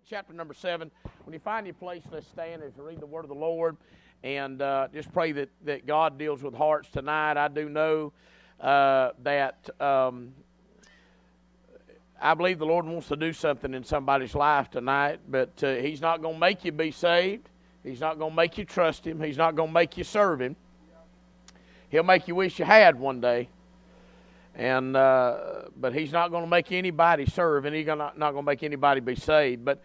Luke chapter number 7. When you find your place, let's stand as read the word of the Lord and uh, just pray that, that God deals with hearts tonight. I do know uh, that um, I believe the Lord wants to do something in somebody's life tonight, but uh, He's not going to make you be saved. He's not going to make you trust Him. He's not going to make you serve Him. He'll make you wish you had one day. And uh, but he's not going to make anybody serve, and he's gonna, not going to make anybody be saved. But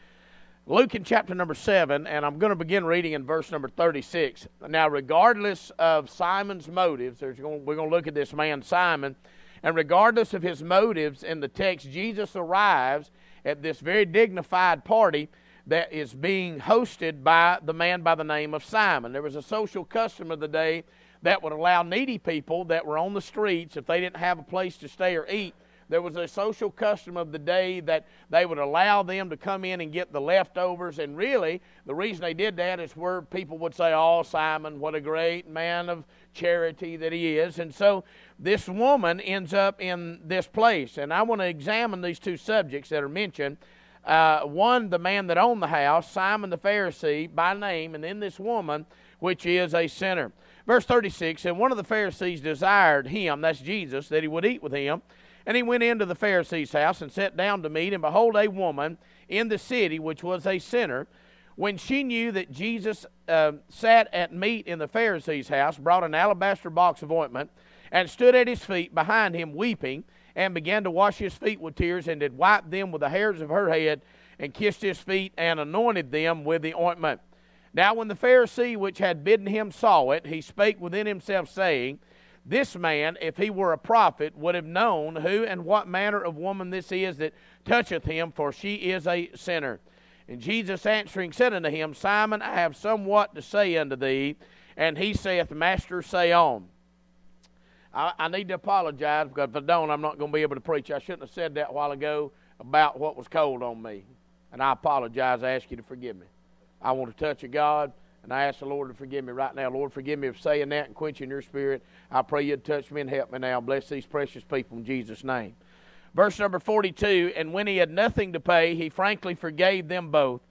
Luke in chapter number seven, and I'm going to begin reading in verse number 36. Now, regardless of Simon's motives, there's going, we're going to look at this man Simon, and regardless of his motives in the text, Jesus arrives at this very dignified party that is being hosted by the man by the name of Simon. There was a social custom of the day that would allow needy people that were on the streets, if they didn't have a place to stay or eat, there was a social custom of the day that they would allow them to come in and get the leftovers. And really, the reason they did that is where people would say, Oh, Simon, what a great man of charity that he is. And so this woman ends up in this place. And I want to examine these two subjects that are mentioned. Uh, one, the man that owned the house, Simon the Pharisee by name, and then this woman, which is a sinner. Verse 36 And one of the Pharisees desired him, that's Jesus, that he would eat with him. And he went into the Pharisee's house and sat down to meat. And behold, a woman in the city, which was a sinner, when she knew that Jesus uh, sat at meat in the Pharisee's house, brought an alabaster box of ointment, and stood at his feet behind him, weeping, and began to wash his feet with tears, and did wipe them with the hairs of her head, and kissed his feet, and anointed them with the ointment. Now, when the Pharisee which had bidden him saw it, he spake within himself, saying, This man, if he were a prophet, would have known who and what manner of woman this is that toucheth him, for she is a sinner. And Jesus answering said unto him, Simon, I have somewhat to say unto thee. And he saith, Master, say on. I, I need to apologize because if I don't, I'm not going to be able to preach. I shouldn't have said that a while ago about what was cold on me. And I apologize. I ask you to forgive me. I want to touch a God, and I ask the Lord to forgive me right now. Lord, forgive me for saying that and quenching your spirit. I pray you'd touch me and help me now. Bless these precious people in Jesus' name. Verse number 42 And when he had nothing to pay, he frankly forgave them both.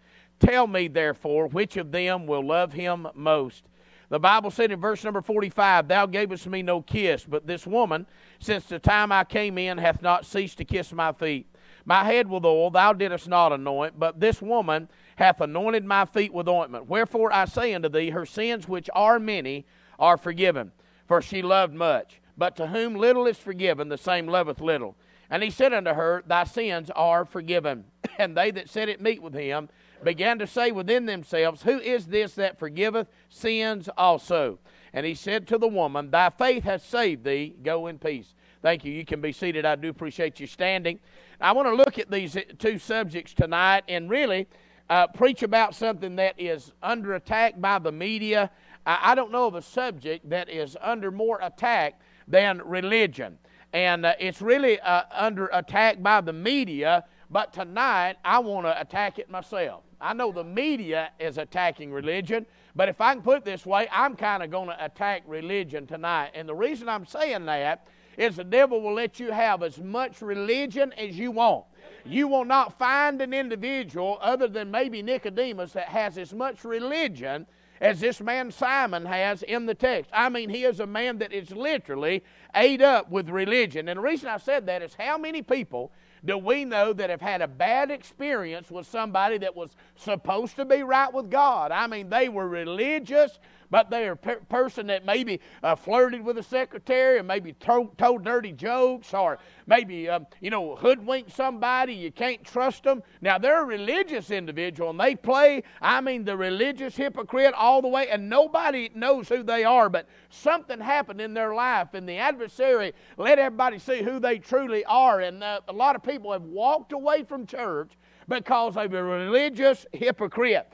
Tell me, therefore, which of them will love him most. The Bible said in verse number 45, Thou gavest me no kiss, but this woman, since the time I came in, hath not ceased to kiss my feet. My head with oil thou didst not anoint, but this woman hath anointed my feet with ointment. Wherefore I say unto thee, her sins, which are many, are forgiven, for she loved much. But to whom little is forgiven, the same loveth little. And he said unto her, Thy sins are forgiven. And they that sat at meat with him began to say within themselves, Who is this that forgiveth sins also? And he said to the woman, Thy faith hath saved thee. Go in peace. Thank you. You can be seated. I do appreciate you standing. I want to look at these two subjects tonight and really uh, preach about something that is under attack by the media. I, I, don't know of a subject that is under more attack than religion. And uh, it's really uh, under attack by the media, but tonight I want to attack it myself. I know the media is attacking religion, but if I can put it this way, I'm kind of going to attack religion tonight. And the reason I'm saying that is the devil will let you have as much religion as you want. You will not find an individual other than maybe Nicodemus that has as much religion as this man Simon has in the text. I mean, he is a man that is literally ate up with religion. And the reason I said that is how many people do we know that have had a bad experience with somebody that was supposed to be right with God? I mean, they were religious, but they're a per- person that maybe uh, flirted with a secretary or maybe told, told dirty jokes or maybe, um, you know, hoodwinked somebody. You can't trust them. Now, they're a religious individual and they play, I mean, the religious hypocrite all the way, and nobody knows who they are, but something happened in their life, and the adversary let everybody see who they truly are. And uh, a lot of people have walked away from church because of a religious hypocrite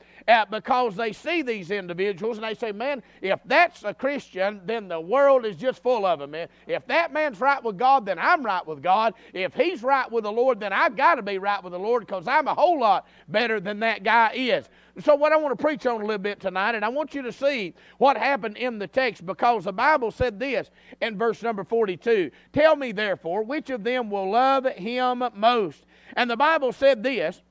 because they see these individuals and they say, man, if that's a Christian, then the world is just full of them. If that man's right with God, then I'm right with God. If he's right with the Lord, then I've got to be right with the Lord because I'm a whole lot better than that guy is. So, what I want to preach on a little bit tonight, and I want you to see what happened in the text because the Bible said this in verse number 42 Tell me, therefore, which of them will love him most? And the Bible said this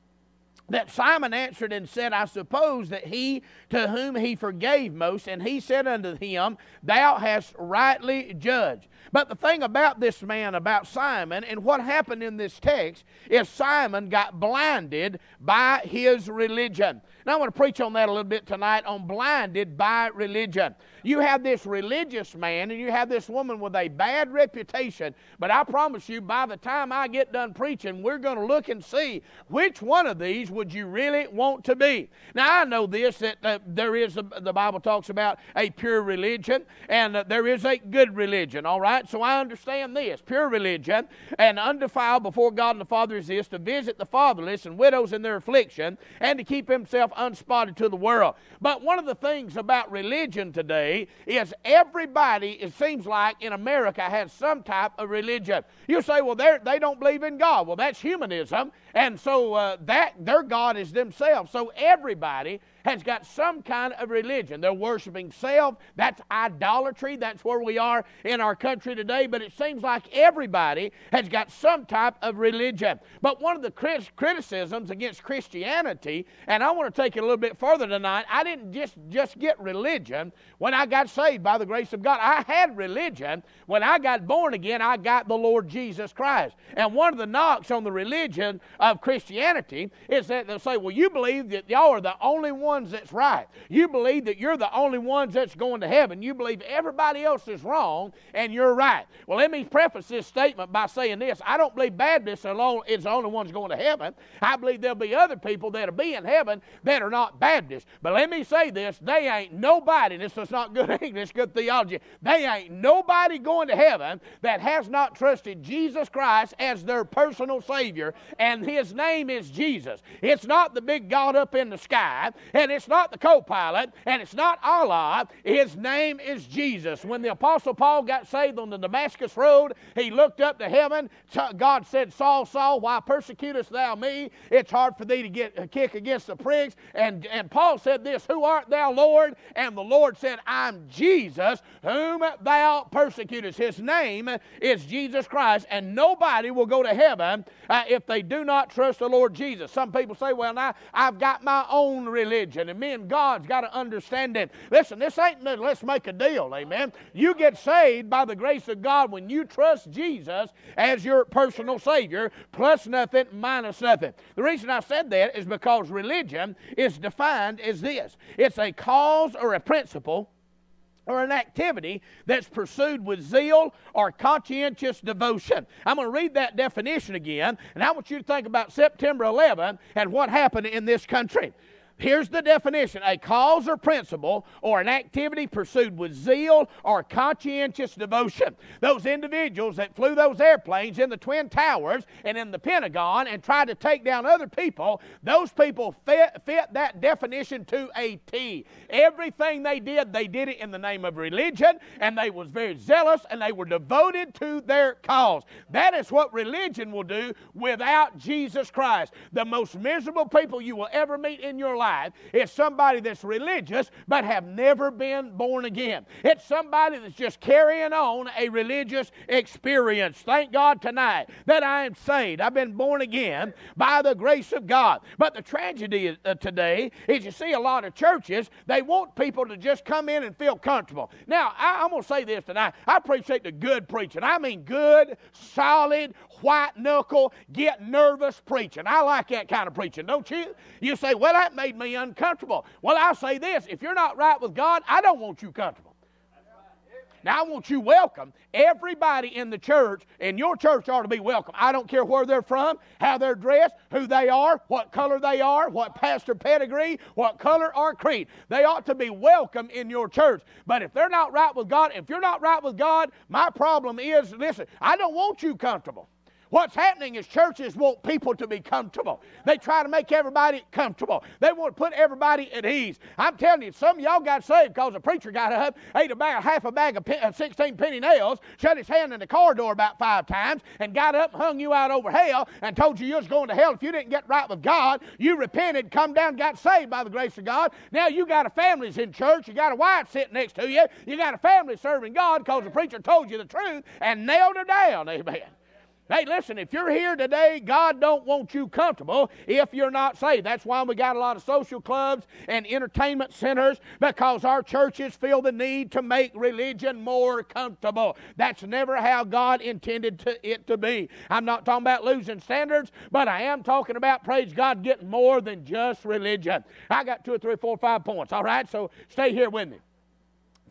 that Simon answered and said, I suppose that he to whom he forgave most, and he said unto him, Thou hast rightly judged. But the thing about this man, about Simon, and what happened in this text, is Simon got blinded by his religion. Now, I want to preach on that a little bit tonight on blinded by religion. You have this religious man and you have this woman with a bad reputation, but I promise you, by the time I get done preaching, we're going to look and see which one of these would you really want to be. Now, I know this that uh, there is, a, the Bible talks about a pure religion and uh, there is a good religion, all right? So I understand this. Pure religion and undefiled before God and the Father is this to visit the fatherless and widows in their affliction and to keep himself unspotted to the world. But one of the things about religion today, is everybody, it seems like, in America has some type of religion. You say, well, they don't believe in God. Well, that's humanism. And so uh, that their God is themselves. So everybody has got some kind of religion. They're worshiping self. That's idolatry. That's where we are in our country today. But it seems like everybody has got some type of religion. But one of the criticisms against Christianity, and I want to take it a little bit further tonight, I didn't just, just get religion when I got saved by the grace of God. I had religion. When I got born again, I got the Lord Jesus Christ. And one of the knocks on the religion of Christianity is that they'll say, well, you believe that y'all are the only ones that's right. You believe that you're the only ones that's going to heaven. You believe everybody else is wrong and you're right. Well, let me preface this statement by saying this. I don't believe Baptists alone is the only ones going to heaven. I believe there'll be other people that'll be in heaven that are not Baptists. But let me say this, they ain't nobody, and this is not good English, good theology. They ain't nobody going to heaven that has not trusted Jesus Christ as their personal Savior and his name is Jesus. It's not the big God up in the sky, and it's not the co pilot, and it's not Allah. His name is Jesus. When the Apostle Paul got saved on the Damascus Road, he looked up to heaven. God said, Saul, Saul, why persecutest thou me? It's hard for thee to get a kick against the pricks. And, and Paul said this, Who art thou, Lord? And the Lord said, I'm Jesus, whom thou persecutest. His name is Jesus Christ, and nobody will go to heaven uh, if they do not trust the Lord Jesus. Some people say, well, now I've got my own religion, and me God's got to understand it. Listen, this ain't let's make a deal, amen. You get saved by the grace of God when you trust Jesus as your personal Savior, plus nothing, minus nothing. The reason I said that is because religion is defined as this it's a cause or a principle or an activity that's pursued with zeal or conscientious devotion. I'm going to read that definition again, and I want you to think about September 11 and what happened in this country. Here's the definition a cause or principle or an activity pursued with zeal or conscientious devotion. Those individuals that flew those airplanes in the Twin Towers and in the Pentagon and tried to take down other people, those people fit, fit that definition to a T. Everything they did, they did it in the name of religion, and they was very zealous and they were devoted to their cause. That is what religion will do without Jesus Christ. The most miserable people you will ever meet in your life life. It's somebody that's religious but have never been born again. It's somebody that's just carrying on a religious experience. Thank God tonight that I am saved. I've been born again by the grace of God. But the tragedy uh, today is you see a lot of churches, they want people to just come in and feel comfortable. Now, I, I'm going to say this tonight. I appreciate the good preaching. I mean, good, solid, white knuckle, get nervous preaching. I like that kind of preaching, don't you? You say, well, that made me uncomfortable. Well, I'll say this if you're not right with God, I don't want you comfortable. Now, I want you welcome. Everybody in the church, and your church ought to be welcome. I don't care where they're from, how they're dressed, who they are, what color they are, what pastor pedigree, what color or creed. They ought to be welcome in your church. But if they're not right with God, if you're not right with God, my problem is listen, I don't want you comfortable. What's happening is churches want people to be comfortable. They try to make everybody comfortable. They want to put everybody at ease. I'm telling you, some of y'all got saved because a preacher got up, ate a bag, half a bag of uh, 16 penny nails, shut his hand in the car door about five times, and got up and hung you out over hell and told you you was going to hell if you didn't get right with God. You repented, come down, got saved by the grace of God. Now you got a family's in church. You got a wife sitting next to you. You got a family serving God because the preacher told you the truth and nailed her down. Amen. Hey, listen, if you're here today, God don't want you comfortable if you're not saved. That's why we got a lot of social clubs and entertainment centers because our churches feel the need to make religion more comfortable. That's never how God intended to, it to be. I'm not talking about losing standards, but I am talking about, praise God, getting more than just religion. I got two or three, four, five points, all right? So stay here with me.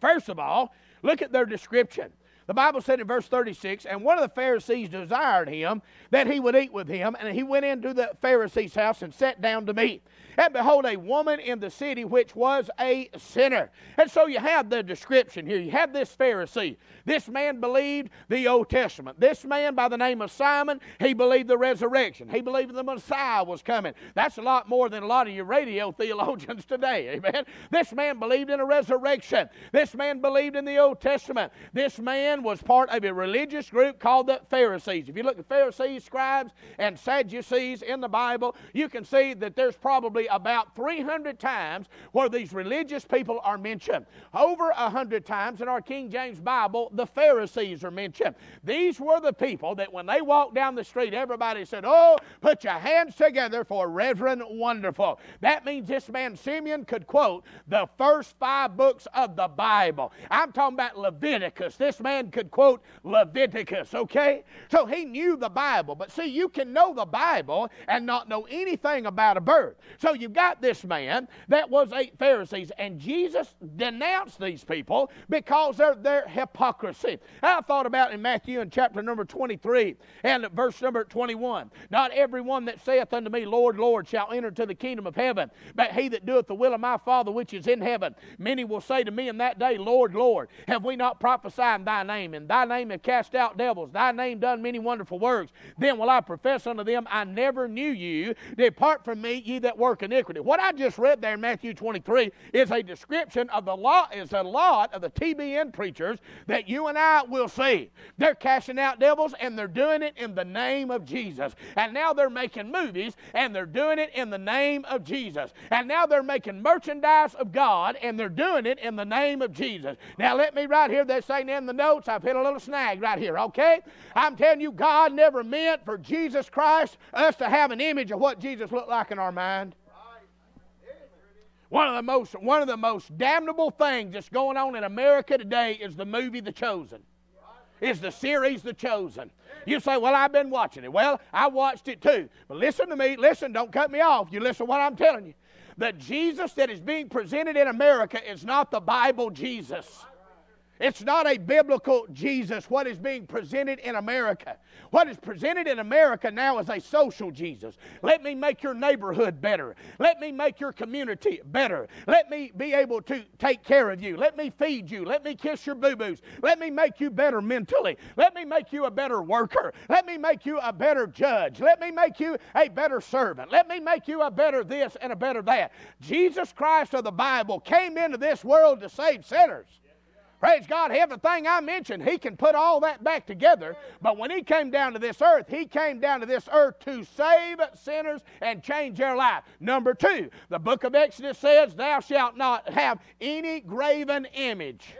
First of all, look at their description. The Bible said in verse 36, and one of the Pharisees desired him that he would eat with him, and he went into the Pharisee's house and sat down to meat. And behold, a woman in the city which was a sinner. And so you have the description here. You have this Pharisee. This man believed the Old Testament. This man by the name of Simon, he believed the resurrection. He believed the Messiah was coming. That's a lot more than a lot of your radio theologians today. Amen. This man believed in a resurrection. This man believed in the Old Testament. This man was part of a religious group called the Pharisees. If you look at Pharisees, scribes, and Sadducees in the Bible, you can see that there's probably about 300 times where these religious people are mentioned. Over 100 times in our King James Bible, the Pharisees are mentioned. These were the people that when they walked down the street, everybody said, Oh, put your hands together for Reverend Wonderful. That means this man Simeon could quote the first five books of the Bible. I'm talking about Leviticus. This man could quote Leviticus, okay? So he knew the Bible. But see, you can know the Bible and not know anything about a bird. So you've got this man that was eight Pharisees, and Jesus denounced these people because of their hypocrisy. I thought about in Matthew in chapter number 23 and verse number 21. Not everyone that saith unto me, Lord, Lord, shall enter to the kingdom of heaven, but he that doeth the will of my Father which is in heaven. Many will say to me in that day, Lord, Lord, have we not prophesied in thy name? In thy name have cast out devils, thy name done many wonderful works. Then will I profess unto them, I never knew you. Depart from me, ye that work iniquity. What I just read there in Matthew 23 is a description of the law, is a lot of the TBN preachers that you and I will see. They're casting out devils and they're doing it in the name of Jesus. And now they're making movies and they're doing it in the name of Jesus. And now they're making merchandise of God and they're doing it in the name of Jesus. Now let me right here, they're saying in the notes, I've hit a little snag right here, okay? I'm telling you, God never meant for Jesus Christ us to have an image of what Jesus looked like in our mind. One of the most one of the most damnable things that's going on in America today is the movie The Chosen. Is the series The Chosen. You say, Well, I've been watching it. Well, I watched it too. But listen to me, listen, don't cut me off. You listen to what I'm telling you. The Jesus that is being presented in America is not the Bible Jesus. It's not a biblical Jesus, what is being presented in America. What is presented in America now is a social Jesus. Let me make your neighborhood better. Let me make your community better. Let me be able to take care of you. Let me feed you. Let me kiss your boo boos. Let me make you better mentally. Let me make you a better worker. Let me make you a better judge. Let me make you a better servant. Let me make you a better this and a better that. Jesus Christ of the Bible came into this world to save sinners. Praise God, everything I mentioned, He can put all that back together. But when He came down to this earth, He came down to this earth to save sinners and change their life. Number two, the book of Exodus says, Thou shalt not have any graven image.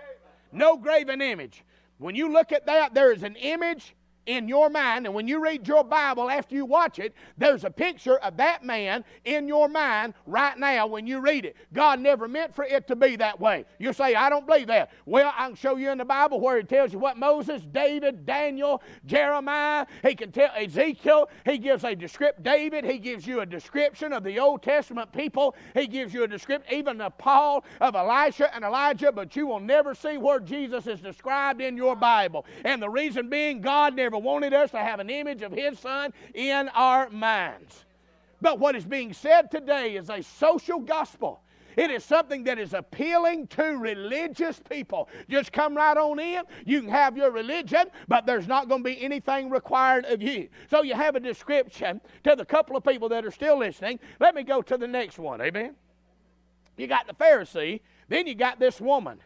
No graven image. When you look at that, there is an image in your mind, and when you read your Bible after you watch it, there's a picture of that man in your mind right now when you read it. God never meant for it to be that way. You say, I don't believe that. Well, I can show you in the Bible where it tells you what Moses, David, Daniel, Jeremiah, he can tell Ezekiel, he gives a description, David, he gives you a description of the Old Testament people, he gives you a description, even of Paul, of Elisha and Elijah, but you will never see where Jesus is described in your Bible. And the reason being, God never wanted us to have an image of His Son in our minds. But what is being said today is a social gospel. It is something that is appealing to religious people. Just come right on in. You can have your religion, but there's not going to be anything required of you. So you have a description to the couple of people that are still listening. Let me go to the next one. Amen. You got the Pharisee, then you got this woman.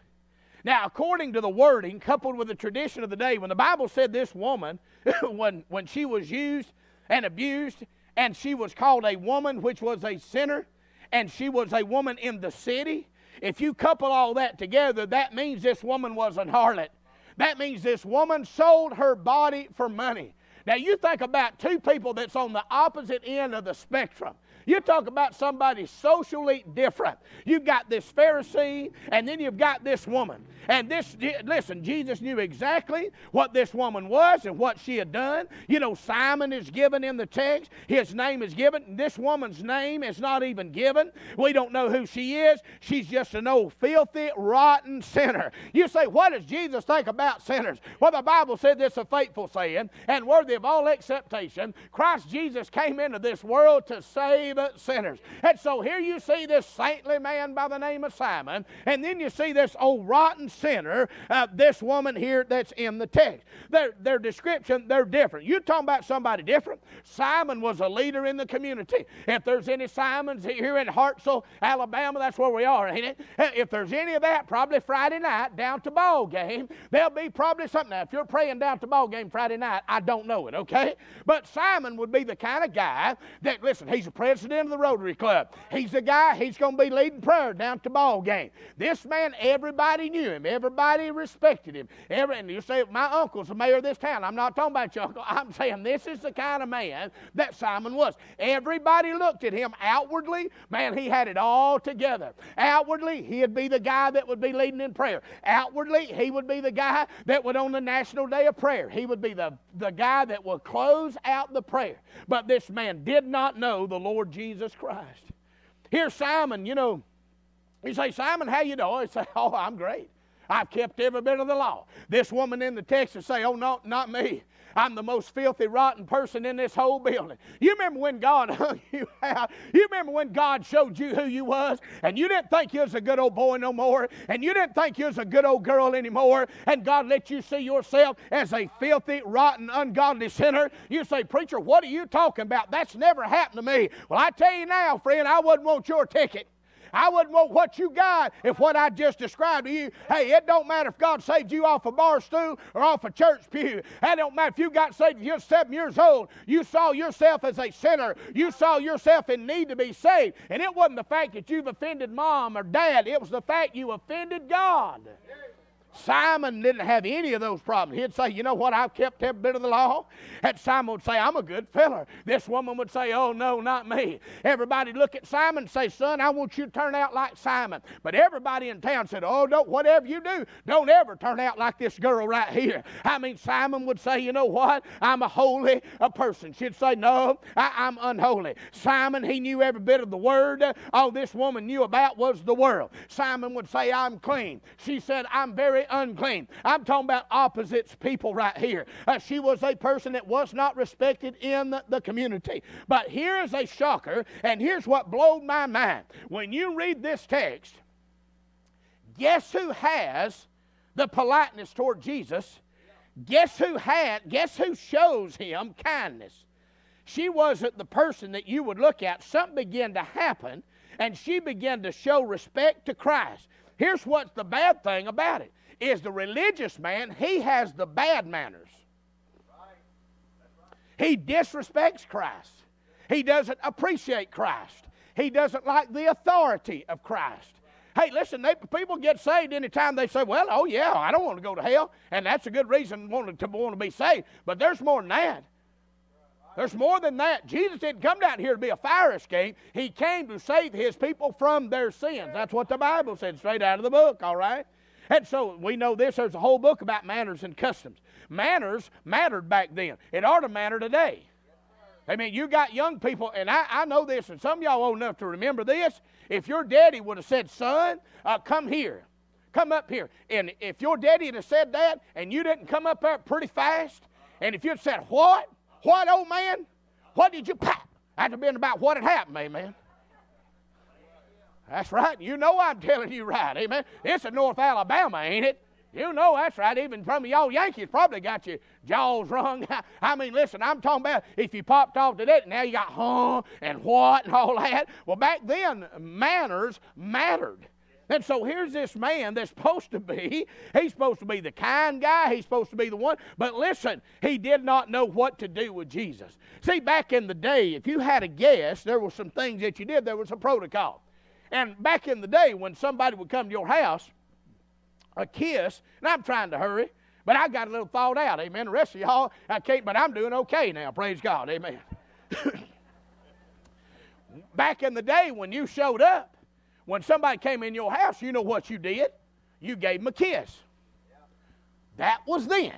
Now, according to the wording, coupled with the tradition of the day, when the Bible said this woman, when, when she was used and abused, and she was called a woman which was a sinner, and she was a woman in the city, if you couple all that together, that means this woman was an harlot. That means this woman sold her body for money. Now, you think about two people that's on the opposite end of the spectrum. You talk about somebody socially different. You've got this Pharisee, and then you've got this woman. And this, listen, Jesus knew exactly what this woman was and what she had done. You know, Simon is given in the text, his name is given. This woman's name is not even given. We don't know who she is. She's just an old, filthy, rotten sinner. You say, what does Jesus think about sinners? Well, the Bible said this a faithful saying and worthy of all acceptation. Christ Jesus came into this world to save sinners. And so here you see this saintly man by the name of Simon, and then you see this old rotten sinner, uh, this woman here that's in the text. Their, their description, they're different. You're talking about somebody different. Simon was a leader in the community. If there's any Simons here in Hartselle, Alabama, that's where we are, ain't it? Uh, if there's any of that, probably Friday night down to ball game, there'll be probably something. Now, if you're praying down to ball game Friday night, I don't know it, okay? But Simon would be the kind of guy that, listen, he's a president of the Rotary Club. He's the guy, he's going to be leading prayer down to ball game. This man, everybody knew him. Everybody respected him. Every, and you say, my uncle's the mayor of this town. I'm not talking about your uncle. I'm saying this is the kind of man that Simon was. Everybody looked at him outwardly. Man, he had it all together. Outwardly, he'd be the guy that would be leading in prayer. Outwardly, he would be the guy that would on the National Day of Prayer. He would be the, the guy that would close out the prayer. But this man did not know the Lord Jesus Christ. Here's Simon, you know, you say, Simon, how you doing? He say, oh, I'm great. I've kept every bit of the law. This woman in the text will say, oh, no, not me. I'm the most filthy, rotten person in this whole building. You remember when God hung you out? You remember when God showed you who you was, and you didn't think you was a good old boy no more, and you didn't think you was a good old girl anymore, and God let you see yourself as a filthy, rotten, ungodly sinner? You say, Preacher, what are you talking about? That's never happened to me. Well, I tell you now, friend, I wouldn't want your ticket. I wouldn't want what you got if what I just described to you. Hey, it don't matter if God saved you off a bar stool or off a church pew. It don't matter if you got saved you're seven years old. You saw yourself as a sinner. You saw yourself in need to be saved. And it wasn't the fact that you've offended mom or dad. It was the fact you offended God. Simon didn't have any of those problems. He'd say, You know what? I've kept every bit of the law. And Simon would say, I'm a good feller. This woman would say, Oh, no, not me. Everybody look at Simon and say, Son, I want you to turn out like Simon. But everybody in town said, Oh, don't, whatever you do, don't ever turn out like this girl right here. I mean, Simon would say, You know what? I'm a holy a person. She'd say, No, I, am unholy. Simon, he knew every bit of the word. All this woman knew about was the world. Simon would say, I'm clean. She said, I'm very unclean. I'm talking about opposites people right here. Uh, she was a person that was not respected in the, the community. But here's a shocker, and here's what blowed my mind. When you read this text, guess who has the politeness toward Jesus? Guess who had, guess who shows him kindness? She wasn't the person that you would look at. Something began to happen, and she began to show respect to Christ. Here's what's the bad thing about it is the religious man, he has the bad manners. He disrespects Christ. He doesn't appreciate Christ. He doesn't like the authority of Christ. Hey, listen, they, people get saved anytime they say, well, oh, yeah, I don't want to go to hell. And that's a good reason to want to, want to be saved. But there's more than that. There's more than that. Jesus didn't come down here to be a fire escape. He came to save his people from their sins. That's what the Bible said straight out of the book, all right? And so we know this. There's a whole book about manners and customs. Manners mattered back then. It ought to matter today. I mean, you got young people, and I, I know this, and some of y'all old enough to remember this. If your daddy would have said, son, uh, come here, come up here. And if your daddy had said that, and you didn't come up there pretty fast, and if you'd said, what? What, old man? What did you pop? That'd have been about what had happened, amen. That's right. You know I'm telling you right. Amen. It's in North Alabama, ain't it? You know that's right. Even from y'all Yankees probably got your jaws wrung. I mean, listen, I'm talking about if you popped off to that, now you got huh and what and all that. Well, back then, manners mattered. And so here's this man that's supposed to be, he's supposed to be the kind guy, he's supposed to be the one. But listen, he did not know what to do with Jesus. See, back in the day, if you had a guest, there were some things that you did, there was a protocol. And back in the day, when somebody would come to your house, a kiss, and I'm trying to hurry, But I got a little thought out, amen. The rest of y'all, I can't, but I'm doing okay now, praise God, amen. Back in the day when you showed up, when somebody came in your house, you know what you did? You gave them a kiss. That was then.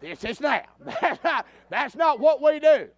This is now. That's not what we do.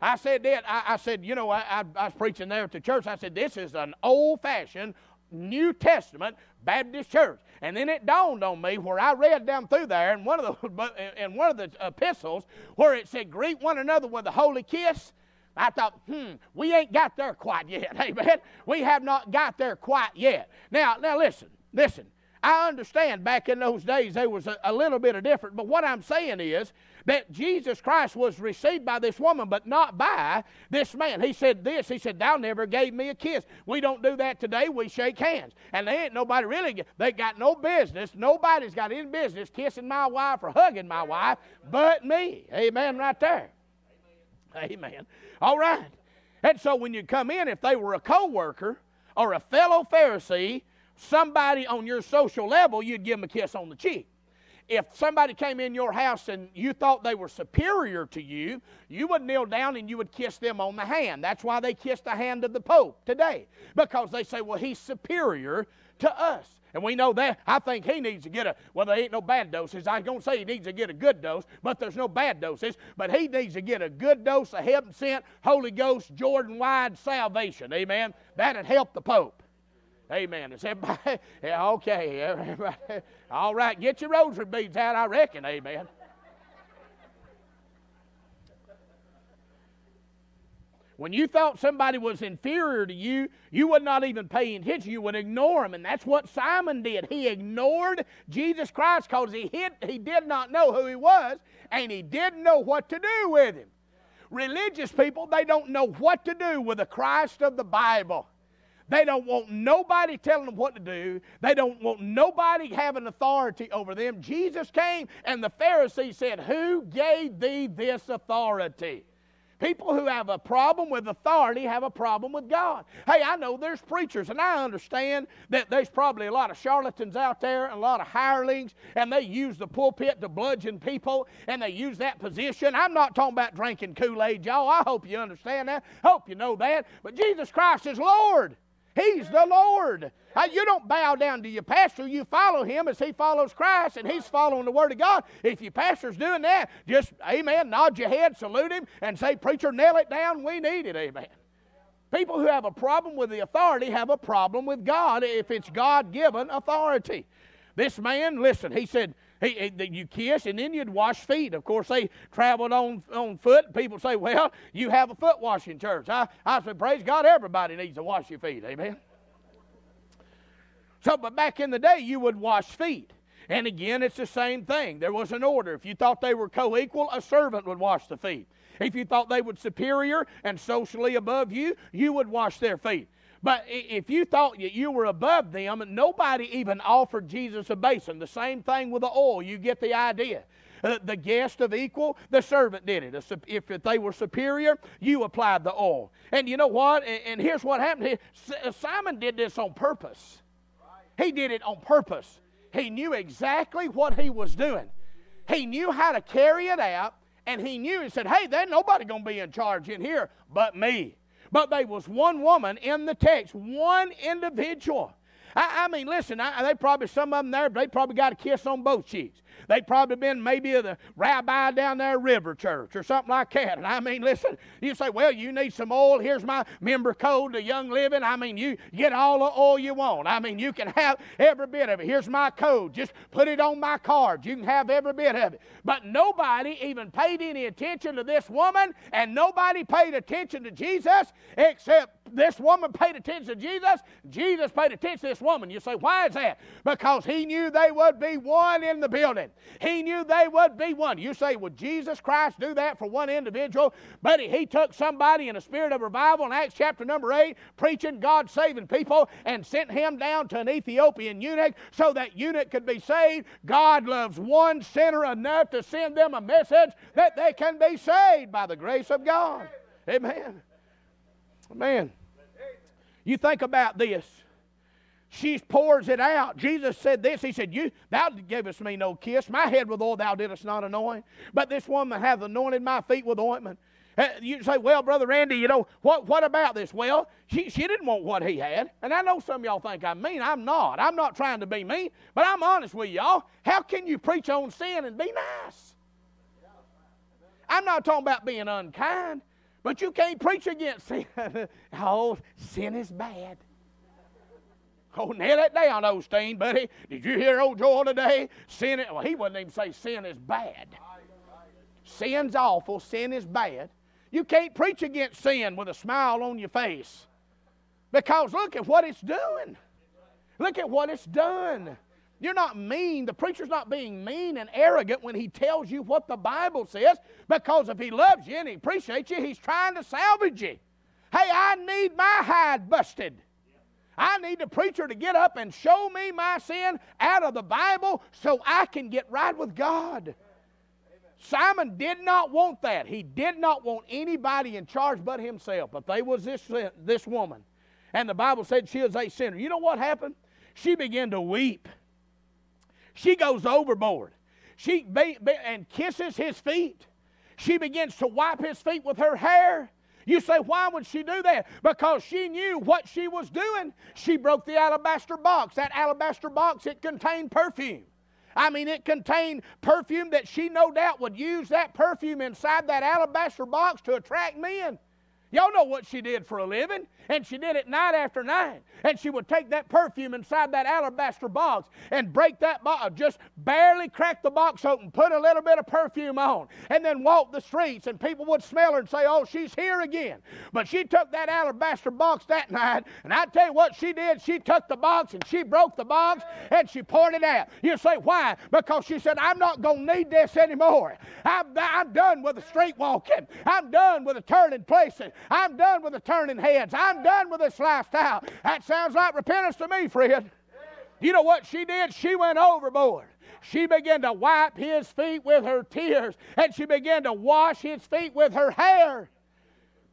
I said that. I, I said, you know, I, I, I was preaching there at the church. I said, this is an old fashioned New Testament Baptist church. And then it dawned on me where I read down through there in one of the in one of the epistles where it said, "Greet one another with a holy kiss." I thought, hmm, we ain't got there quite yet. Amen. We have not got there quite yet. Now, now listen, listen. I understand back in those days there was a, a, little bit of different, but what I'm saying is that Jesus Christ was received by this woman, but not by this man. He said this, he said, Thou never gave me a kiss. We don't do that today, we shake hands. And they ain't nobody really, they got no business, nobody's got any business kissing my wife or hugging my wife but me. Amen, right there. Amen. All right. And so when you come in, if they were a co worker or a fellow Pharisee, somebody on your social level, you'd give them a kiss on the cheek. If somebody came in your house and you thought they were superior to you, you would kneel down and you would kiss them on the hand. That's why they kiss the hand of the Pope today, because they say, well, he's superior to us. And we know that. I think he needs to get a, well, there ain't no bad doses. I don't say he needs to get a good dose, but there's no bad doses. But he needs to get a good dose of heaven sent, Holy Ghost, Jordan wide salvation. Amen. That'd help the Pope. Amen. Is everybody? Yeah, okay. Everybody. All right. Get your rosary beads out, I reckon. Amen. When you thought somebody was inferior to you, you would not even pay attention. You would ignore them. And that's what Simon did. He ignored Jesus Christ because he, he did not know who he was and he didn't know what to do with him. Religious people, they don't know what to do with the Christ of the Bible. They don't want nobody telling them what to do. They don't want nobody having authority over them. Jesus came and the Pharisees said, Who gave thee this authority? People who have a problem with authority have a problem with God. Hey, I know there's preachers, and I understand that there's probably a lot of charlatans out there and a lot of hirelings, and they use the pulpit to bludgeon people, and they use that position. I'm not talking about drinking Kool Aid, y'all. I hope you understand that. Hope you know that. But Jesus Christ is Lord. He's the Lord. Uh, you don't bow down to your pastor. You follow him as he follows Christ, and he's following the Word of God. If your pastor's doing that, just, amen, nod your head, salute him, and say, Preacher, nail it down. We need it. Amen. People who have a problem with the authority have a problem with God if it's God given authority. This man, listen, he said, he, he, you kiss and then you'd wash feet. Of course, they traveled on, on foot. People say, well, you have a foot washing church. I, I said, praise God, everybody needs to wash your feet. Amen. So, but back in the day, you would wash feet. And again, it's the same thing. There was an order. If you thought they were co equal, a servant would wash the feet. If you thought they were superior and socially above you, you would wash their feet. But if you thought you were above them, nobody even offered Jesus a basin. The same thing with the oil. You get the idea. Uh, the guest of equal, the servant did it. If they were superior, you applied the oil. And you know what? And here's what happened. Uh, Simon did this on purpose. He did it on purpose. He knew exactly what he was doing. He knew how to carry it out, and he knew. He said, "Hey, there's nobody going to be in charge in here but me." But there was one woman in the text, one individual. I, I mean, listen, I, they probably, some of them there, they probably got a kiss on both cheeks. They'd probably been maybe the rabbi down there River Church or something like that. And I mean, listen, you say, well, you need some oil. Here's my member code to Young Living. I mean, you get all the oil you want. I mean, you can have every bit of it. Here's my code. Just put it on my card. You can have every bit of it. But nobody even paid any attention to this woman, and nobody paid attention to Jesus except this woman paid attention to Jesus. Jesus paid attention to this woman. You say, why is that? Because he knew they would be one in the building. He knew they would be one. You say, would Jesus Christ do that for one individual? But he took somebody in a spirit of revival in Acts chapter number 8, preaching God saving people, and sent him down to an Ethiopian eunuch so that eunuch could be saved. God loves one sinner enough to send them a message that they can be saved by the grace of God. Amen. Man, you think about this. she pours it out. Jesus said this. He said, You thou gavest me no kiss. My head with oil thou didst not anoint. But this woman hath anointed my feet with ointment. Uh, you say, Well, Brother Randy, you know, what, what about this? Well, she, she didn't want what he had. And I know some of y'all think I'm mean. I'm not. I'm not trying to be mean, but I'm honest with y'all. How can you preach on sin and be nice? I'm not talking about being unkind, but you can't preach against sin. oh, sin is bad. Oh, nail that down, Osteen, buddy. Did you hear old Joel today? Sin, well, he wouldn't even say sin is bad. Sin's awful, sin is bad. You can't preach against sin with a smile on your face. Because look at what it's doing. Look at what it's done. You're not mean. The preacher's not being mean and arrogant when he tells you what the Bible says, because if he loves you and he appreciates you, he's trying to salvage you. Hey, I need my hide busted. I need the preacher to get up and show me my sin out of the Bible so I can get right with God. Simon did not want that. He did not want anybody in charge but himself. But they was this, this woman. And the Bible said she was a sinner. You know what happened? She began to weep. She goes overboard. She be, be, and kisses his feet. She begins to wipe his feet with her hair. You say, why would she do that? Because she knew what she was doing. She broke the alabaster box. That alabaster box, it contained perfume. I mean, it contained perfume that she no doubt would use that perfume inside that alabaster box to attract men. Y'all know what she did for a living. And she did it night after night. And she would take that perfume inside that alabaster box and break that box, just barely crack the box open, put a little bit of perfume on, and then walk the streets. And people would smell her and say, Oh, she's here again. But she took that alabaster box that night, and I tell you what she did. She took the box and she broke the box and she poured it out. You say, Why? Because she said, I'm not going to need this anymore. I'm, I'm done with the street walking. I'm done with the turning places. I'm done with the turning heads. I'm done with this lifestyle. That sounds like repentance to me, Fred. You know what she did? She went overboard. She began to wipe his feet with her tears, and she began to wash his feet with her hair.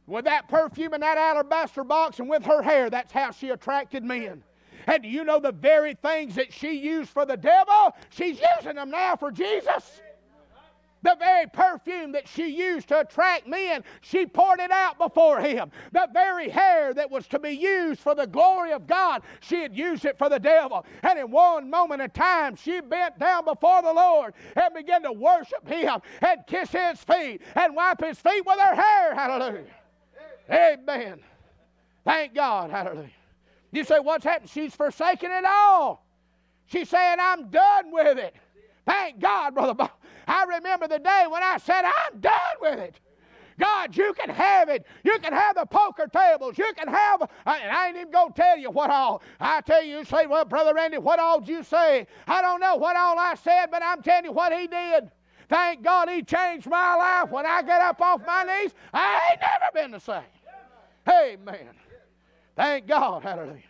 With that perfume in that alabaster box and with her hair, that's how she attracted men. And do you know the very things that she used for the devil? She's using them now for Jesus. The very perfume that she used to attract men, she poured it out before him. The very hair that was to be used for the glory of God, she had used it for the devil. And in one moment of time, she bent down before the Lord and began to worship him and kiss his feet and wipe his feet with her hair. Hallelujah. Amen. Thank God. Hallelujah. You say, what's happened? She's forsaken it all. She's saying, I'm done with it. Thank God, Brother Bob. I remember the day when I said, I'm done with it. God, you can have it. You can have the poker tables. You can have, and I ain't even going to tell you what all. I tell you, you say, well, Brother Randy, what all did you say? I don't know what all I said, but I'm telling you what he did. Thank God he changed my life. When I get up off my knees, I ain't never been the same. Amen. Thank God. Hallelujah.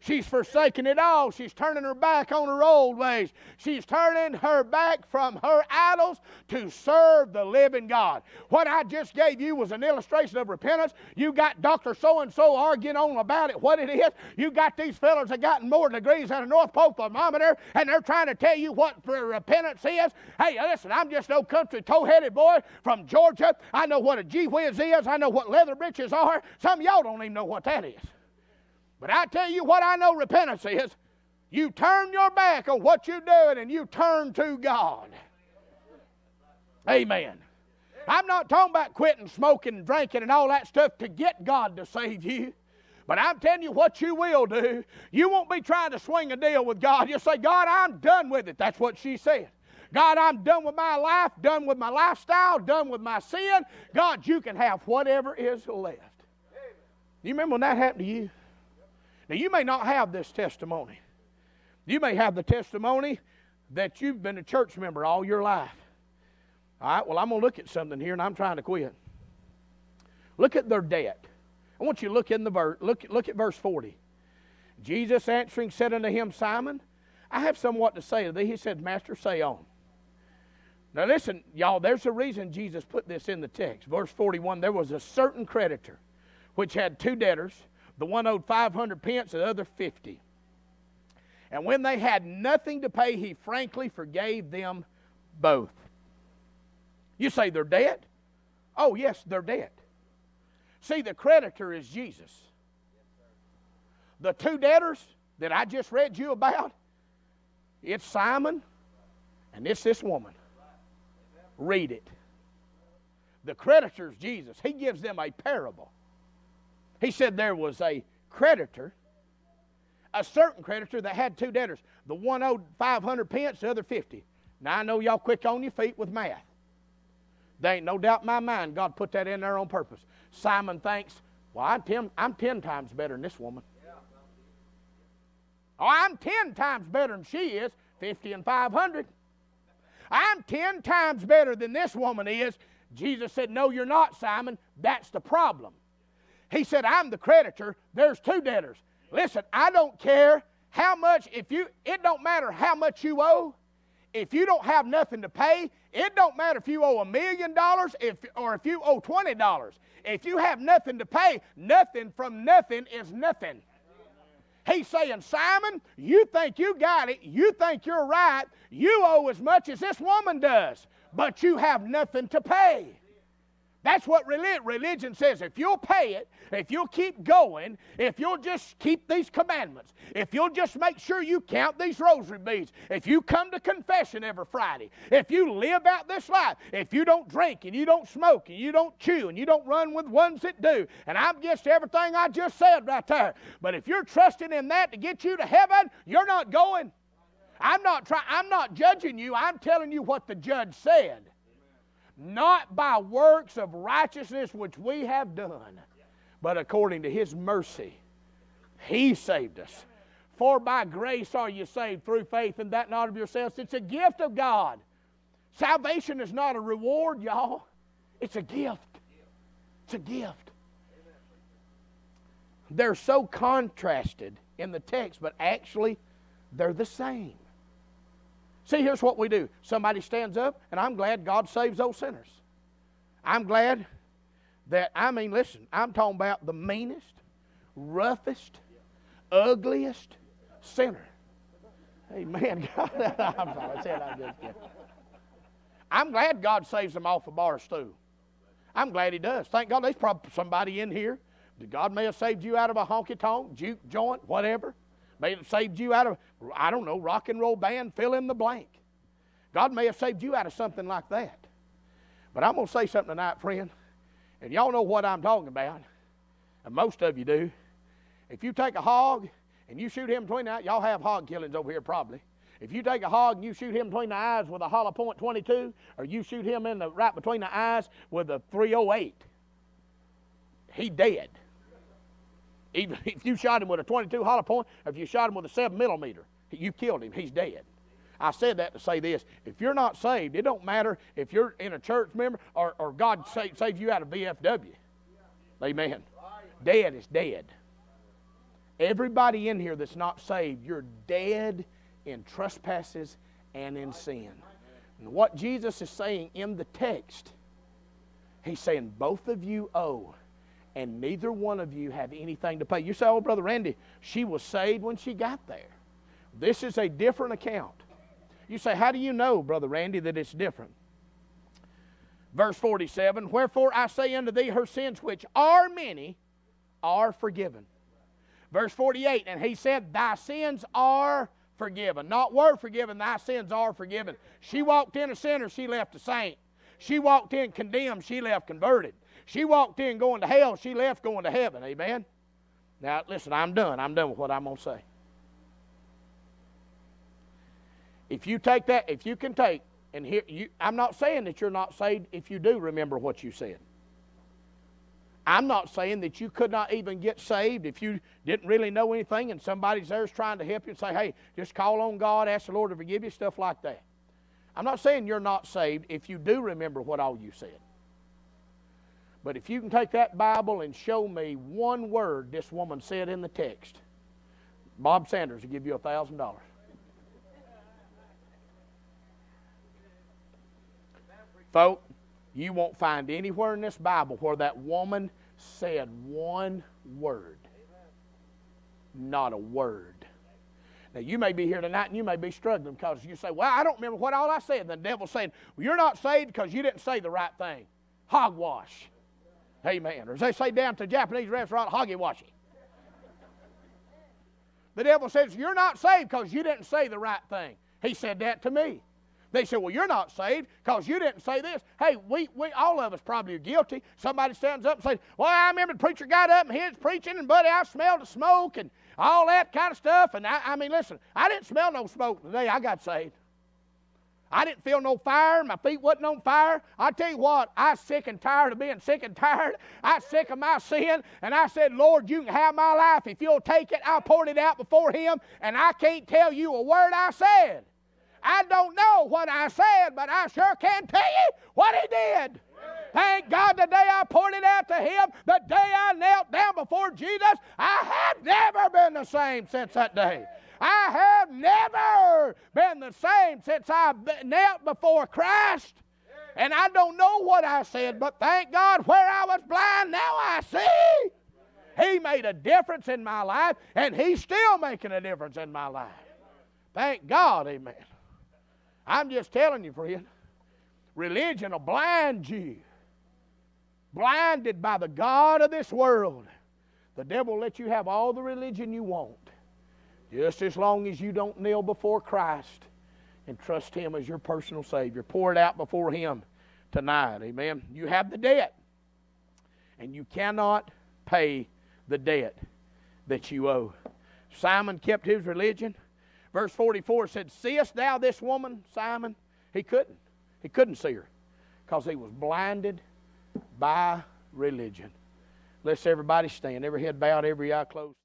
She's forsaken it all. She's turning her back on her old ways. She's turning her back from her idols to serve the living God. What I just gave you was an illustration of repentance. You got Dr. So and so arguing on about it, what it is. You got these fellows that got more degrees than a North Pole thermometer, and they're trying to tell you what repentance is. Hey, listen, I'm just no country toe headed boy from Georgia. I know what a gee whiz is, I know what leather breeches are. Some of y'all don't even know what that is. But I tell you what I know repentance is. You turn your back on what you're doing and you turn to God. Amen. I'm not talking about quitting smoking drinking and all that stuff to get God to save you. But I'm telling you what you will do. You won't be trying to swing a deal with God. You'll say, God, I'm done with it. That's what she said. God, I'm done with my life, done with my lifestyle, done with my sin. God, you can have whatever is left. You remember when that happened to you? Now, you may not have this testimony. You may have the testimony that you've been a church member all your life. All right, well, I'm going to look at something here and I'm trying to quit. Look at their debt. I want you to look in the verse, look, look at verse 40. Jesus answering said unto him, Simon, I have somewhat to say to thee. He said, Master, say on. Now listen, y'all, there's a reason Jesus put this in the text. Verse 41 there was a certain creditor which had two debtors. The one owed 500 pence, the other 50. And when they had nothing to pay, he frankly forgave them both. You say they're dead? Oh, yes, they're dead. See, the creditor is Jesus. The two debtors that I just read you about, it's Simon and it's this woman. Read it. The creditor's Jesus. He gives them a parable. He said there was a creditor, a certain creditor that had two debtors. The one owed 500 pence, the other 50. Now I know y'all quick on your feet with math. There ain't no doubt in my mind God put that in there on purpose. Simon thinks, well, I'm ten, I'm 10 times better than this woman. Oh, I'm 10 times better than she is, 50 and 500. I'm 10 times better than this woman is. Jesus said, No, you're not, Simon. That's the problem. He said, I'm the creditor. There's two debtors. Listen, I don't care how much, if you, it don't matter how much you owe. If you don't have nothing to pay, it don't matter if you owe a million dollars if, or if you owe $20. If you have nothing to pay, nothing from nothing is nothing. He's saying, Simon, you think you got it. You think you're right. You owe as much as this woman does, but you have nothing to pay. That's what religion says. If you'll pay it, if you'll keep going, if you'll just keep these commandments, if you'll just make sure you count these rosary beads, if you come to confession every Friday, if you live out this life, if you don't drink and you don't smoke and you don't chew and you don't run with ones that do, and I'm against everything I just said right there, but if you're trusting in that to get you to heaven, you're not going. I'm not trying. I'm not judging you. I'm telling you what the judge said not by works of righteousness which we have done, but according to his mercy. He saved us. For by grace are you saved through faith, and that not of yourselves. It's a gift of God. Salvation is not a reward, y'all. It's a gift. It's a gift. They're so contrasted in the text, but actually they're the same. See, here's what we do somebody stands up, and I'm glad God saves those sinners. I'm glad that, I mean, listen, I'm talking about the meanest, roughest, ugliest sinner. Amen. God, I'm sorry. I said I'm just kidding. I'm glad God saves them off a bar stool. I'm glad He does. Thank God there's probably somebody in here God may have saved you out of a honky tonk, juke joint, whatever. May have saved you out of, I don't know, rock and roll band, fill in the blank. God may have saved you out of something like that. But I'm going to say something tonight, friend, and y'all know what I'm talking about, and most of you do. If you take a hog and you shoot him between the eyes, y'all have hog killings over here probably. If you take a hog and you shoot him between the eyes with a hollow point 22, or you shoot him in the right between the eyes with a 308, he dead. Even if you shot him with a 22 hollow point, if you shot him with a 7 millimeter, you killed him. He's dead. I said that to say this. If you're not saved, it don't matter if you're in a church member or, or God save, saved you out of VFW. Amen. Dead is dead. Everybody in here that's not saved, you're dead in trespasses and in sin. And what Jesus is saying in the text, he's saying both of you owe and neither one of you have anything to pay. You say, oh, Brother Randy, she was saved when she got there. This is a different account. You say, how do you know, Brother Randy, that it's different? Verse 47 Wherefore I say unto thee, her sins, which are many, are forgiven. Verse 48 And he said, Thy sins are forgiven. Not were forgiven, thy sins are forgiven. She walked in a sinner, she left a saint. She walked in condemned, she left converted. She walked in going to hell, she left going to heaven. Amen? Now, listen, I'm done. I'm done with what I'm going to say. If you take that, if you can take, and here, you, I'm not saying that you're not saved if you do remember what you said. I'm not saying that you could not even get saved if you didn't really know anything and somebody's there is trying to help you and say, hey, just call on God, ask the Lord to forgive you, stuff like that. I'm not saying you're not saved if you do remember what all you said. But if you can take that Bible and show me one word this woman said in the text, Bob Sanders will give you a $1,000. Folk, you won't find anywhere in this Bible where that woman said one word. Not a word. Now, you may be here tonight and you may be struggling because you say, Well, I don't remember what all I said. And the devil's saying, Well, you're not saved because you didn't say the right thing. Hogwash. Amen. Or as they say down to Japanese restaurant, hoggy The devil says, You're not saved because you didn't say the right thing. He said that to me. They said, Well, you're not saved because you didn't say this. Hey, we, we all of us probably are guilty. Somebody stands up and says, Well, I remember the preacher got up and he was preaching, and buddy, I smelled the smoke and all that kind of stuff. And I, I mean, listen, I didn't smell no smoke the day I got saved. I didn't feel no fire. My feet wasn't on fire. I tell you what, I sick and tired of being sick and tired. I sick of my sin. And I said, Lord, you can have my life. If you'll take it, I poured it out before Him. And I can't tell you a word I said. I don't know what I said, but I sure can tell you what He did. Thank God the day I poured it out to Him, the day I knelt down before Jesus, I have never been the same since that day. I have never been the same since I knelt before Christ. And I don't know what I said, but thank God where I was blind, now I see. He made a difference in my life, and He's still making a difference in my life. Thank God, amen. I'm just telling you, friend, religion will blind you. Blinded by the God of this world. The devil will let you have all the religion you want, just as long as you don't kneel before Christ and trust Him as your personal Savior. Pour it out before Him tonight. Amen. You have the debt, and you cannot pay the debt that you owe. Simon kept his religion. Verse 44 said, Seest thou this woman, Simon? He couldn't. He couldn't see her because he was blinded by religion. Let's everybody stand, every head bowed, every eye closed.